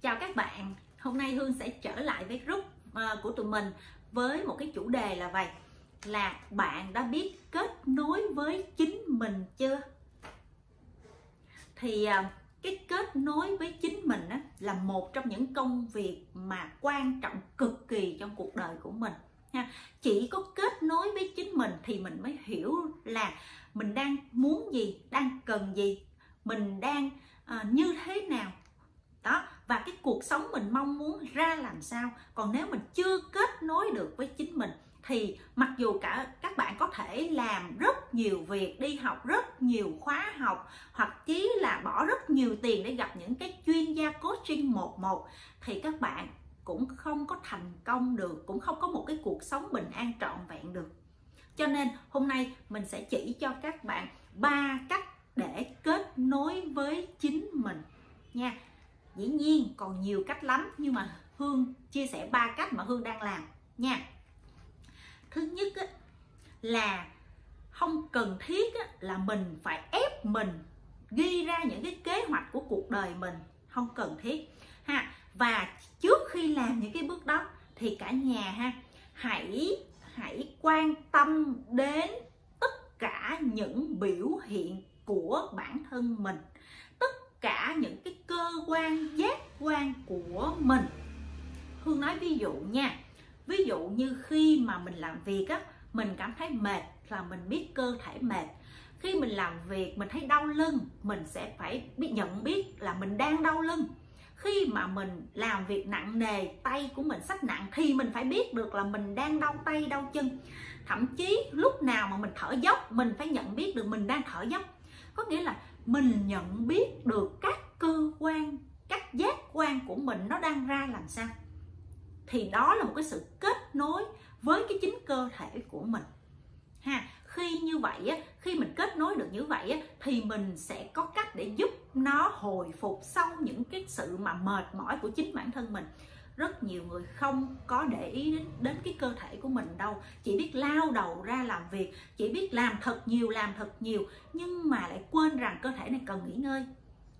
chào các bạn hôm nay hương sẽ trở lại với group ờ, của tụi mình với một cái chủ đề là vậy. Là bạn đã biết kết nối với chính mình chưa? Thì ờ, cái kết nối với chính mình á, là một trong những công việc mà quan trọng cực kỳ trong cuộc đời của mình ha. Chỉ có kết nối với chính mình thì mình mới hiểu là mình đang muốn gì đang cần gì mình đang uh, như thế nào. Đó và cái cuộc sống mình mong muốn ra làm sao. Còn nếu mình chưa kết nối được với chính mình, thì mặc dù cả các bạn có thể làm rất nhiều việc, đi học rất nhiều khóa học, hoặc chí là bỏ rất nhiều tiền để gặp những cái chuyên gia coaching một một, thì các bạn cũng không có thành công được, cũng không có một cái cuộc sống bình an trọn vẹn được. Cho nên hôm nay mình sẽ chỉ cho các bạn ba cách để kết nối với chính mình nha dĩ nhiên còn nhiều cách lắm nhưng mà hương chia sẻ ba cách mà hương đang làm nha. Thứ nhất á, là không cần thiết á, là mình phải ép mình ghi ra những cái kế hoạch của cuộc đời mình không cần thiết ha. Và trước khi làm những cái bước đó thì cả nhà ha hãy hãy quan tâm đến tất cả những biểu hiện của bản thân mình cả những cái cơ quan, giác quan của mình. Hương nói ví dụ nha. Ví dụ như khi mà mình làm việc á, mình cảm thấy mệt là mình biết cơ thể mệt. Khi mình làm việc mình thấy đau lưng, mình sẽ phải biết nhận biết là mình đang đau lưng. Khi mà mình làm việc nặng nề, tay của mình sách nặng thì mình phải biết được là mình đang đau tay, đau chân. Thậm chí lúc nào mà mình thở dốc, mình phải nhận biết được mình đang thở dốc. Có nghĩa là mình nhận biết được các cơ quan, các giác quan của mình nó đang ra làm sao. Thì đó là một cái sự kết nối với cái chính cơ thể của mình. Ha, khi như vậy á, khi mình kết nối được như vậy á, thì mình sẽ có cách để giúp nó hồi phục sau những cái sự mà mệt mỏi của chính bản thân mình rất nhiều người không có để ý đến, đến cái cơ thể của mình đâu. Chỉ biết lao đầu ra làm việc chỉ biết làm thật nhiều làm thật nhiều nhưng mà lại quên rằng cơ thể này cần nghỉ ngơi.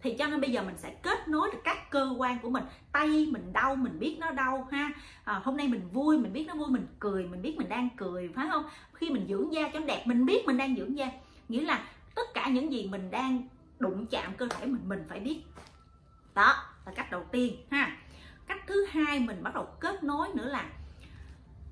Thì cho nên bây giờ mình sẽ kết nối được các cơ quan của mình. Tay mình đau mình biết nó đau ha. À, hôm nay mình vui mình biết nó vui mình cười mình biết mình đang cười phải không? Khi mình dưỡng da cho đẹp mình biết mình đang dưỡng da. Nghĩa là tất cả những gì mình đang đụng chạm cơ thể mình mình phải biết. Đó là cách đầu tiên ha cách thứ hai mình bắt đầu kết nối nữa là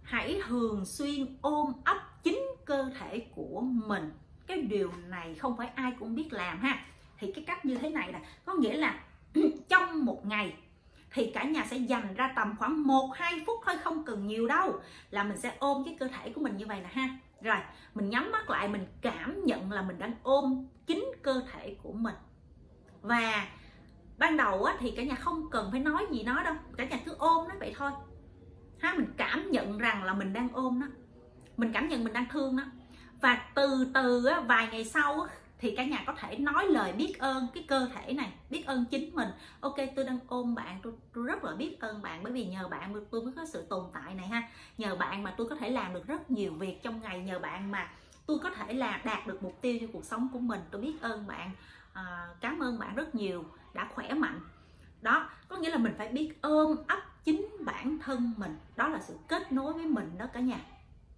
hãy thường xuyên ôm ấp chính cơ thể của mình cái điều này không phải ai cũng biết làm ha thì cái cách như thế này là có nghĩa là trong một ngày thì cả nhà sẽ dành ra tầm khoảng 1 2 phút thôi không cần nhiều đâu là mình sẽ ôm cái cơ thể của mình như vậy nè ha. Rồi, mình nhắm mắt lại mình cảm nhận là mình đang ôm chính cơ thể của mình. Và ban đầu á, thì cả nhà không cần phải nói gì nó đâu, cả nhà cứ ôm nó vậy thôi. Ha, mình cảm nhận rằng là mình đang ôm nó. Mình cảm nhận mình đang thương nó. Và từ từ á, vài ngày sau á, thì cả nhà có thể nói lời biết ơn cái cơ thể này biết ơn chính mình ok tôi đang ôm bạn tôi, tôi rất là biết ơn bạn bởi vì nhờ bạn tôi mới có sự tồn tại này ha nhờ bạn mà tôi có thể làm được rất nhiều việc trong ngày nhờ bạn mà tôi có thể là đạt được mục tiêu cho cuộc sống của mình tôi biết ơn bạn à, cảm ơn bạn rất nhiều đã khỏe mạnh. Đó có nghĩa là mình phải biết ôm ấp chính bản thân mình. Đó là sự kết nối với mình đó cả nhà.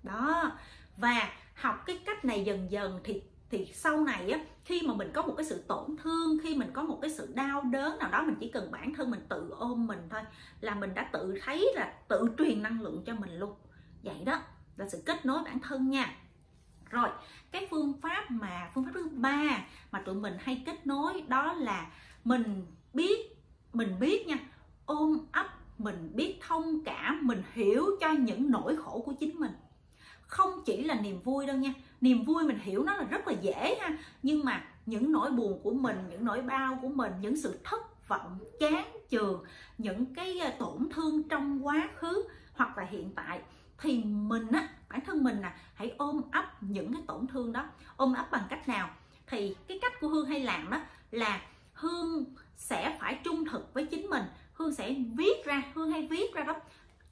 Đó và học cái cách này dần dần thì thì sau này á khi mà mình có một cái sự tổn thương khi mình có một cái sự đau đớn nào đó mình chỉ cần bản thân mình tự ôm mình thôi là mình đã tự thấy là tự truyền năng lượng cho mình luôn. Vậy đó là sự kết nối bản thân nha rồi, cái phương pháp mà, phương pháp thứ ba mà tụi mình hay kết nối đó là mình biết mình biết nha, ôm ấp, mình biết thông cảm, mình hiểu cho những nỗi khổ của chính mình. Không chỉ là niềm vui đâu nha, niềm vui mình hiểu nó là rất là dễ ha, nhưng mà những nỗi buồn của mình, những nỗi đau của mình, những sự thất vọng, chán chường, những cái ờ, tổn thương trong quá khứ hoặc là hiện tại thì mình á bản thân mình nè, hãy ôm ấp những cái tổn thương đó. Ôm ấp bằng cách nào? Thì cái cách của hương hay làm đó là hương sẽ phải trung thực với chính mình. Hương sẽ viết ra, hương hay viết ra đó,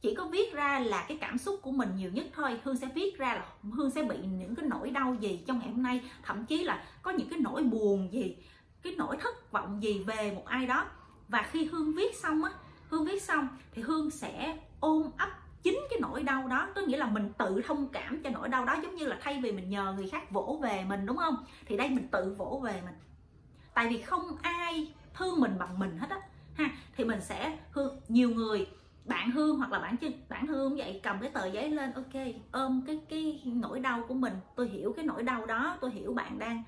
chỉ có viết ra là cái cảm xúc của mình nhiều nhất thôi. Hương sẽ viết ra là hương sẽ bị những cái nỗi đau gì trong ngày hôm nay. Thậm chí là có những cái nỗi buồn gì, cái nỗi thất vọng gì về một ai đó. Và khi hương viết xong á, hương viết xong thì hương sẽ ôm ấp chính cái nỗi đau đó, có nghĩa là mình tự thông cảm cho nỗi đau đó, giống như là thay vì mình nhờ người khác vỗ về mình, đúng không? Thì đây, mình tự vỗ về mình. Tại vì không ai thương mình bằng mình hết á, ha. Thì mình sẽ hương nhiều người, bạn hương hoặc là bạn chứ bạn hương vậy, cầm cái tờ giấy lên, ok, ôm cái cái nỗi đau của mình, tôi hiểu cái nỗi đau đó, tôi hiểu bạn đang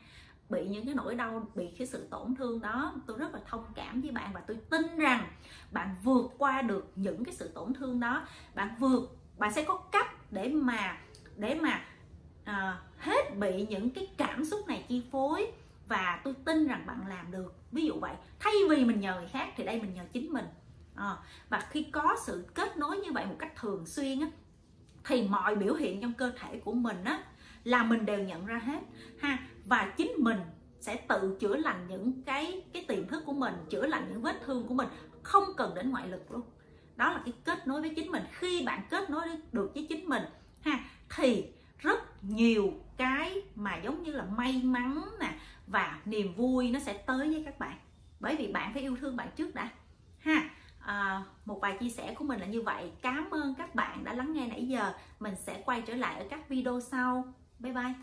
bị những cái nỗi đau bị cái sự tổn thương đó. Tôi rất là thông cảm với bạn và tôi tin rằng bạn vượt qua được những cái sự tổn thương đó. Bạn vượt bạn sẽ có cách để mà để mà à, hết bị những cái cảm xúc này chi phối. Và tôi tin rằng bạn làm được. Ví dụ vậy thay vì mình nhờ người khác thì đây mình nhờ chính mình. À, và khi có sự kết nối như vậy một cách thường xuyên á thì mọi biểu hiện trong cơ thể của mình á là mình đều nhận ra hết. Ha và chính mình sẽ tự chữa lành những cái cái tiềm thức của mình chữa lành những vết thương của mình. Không cần đến ngoại lực luôn. Đó là cái kết nối với chính mình. Khi bạn kết nối được với chính mình ha thì rất nhiều cái mà giống như là may mắn nè và niềm vui nó sẽ tới với các bạn. Bởi vì bạn phải yêu thương bạn trước đã ha. À, một vài chia sẻ của mình là như vậy. Cảm ơn các bạn đã lắng nghe nãy giờ. Mình sẽ quay trở lại ở các video sau. Bye bye.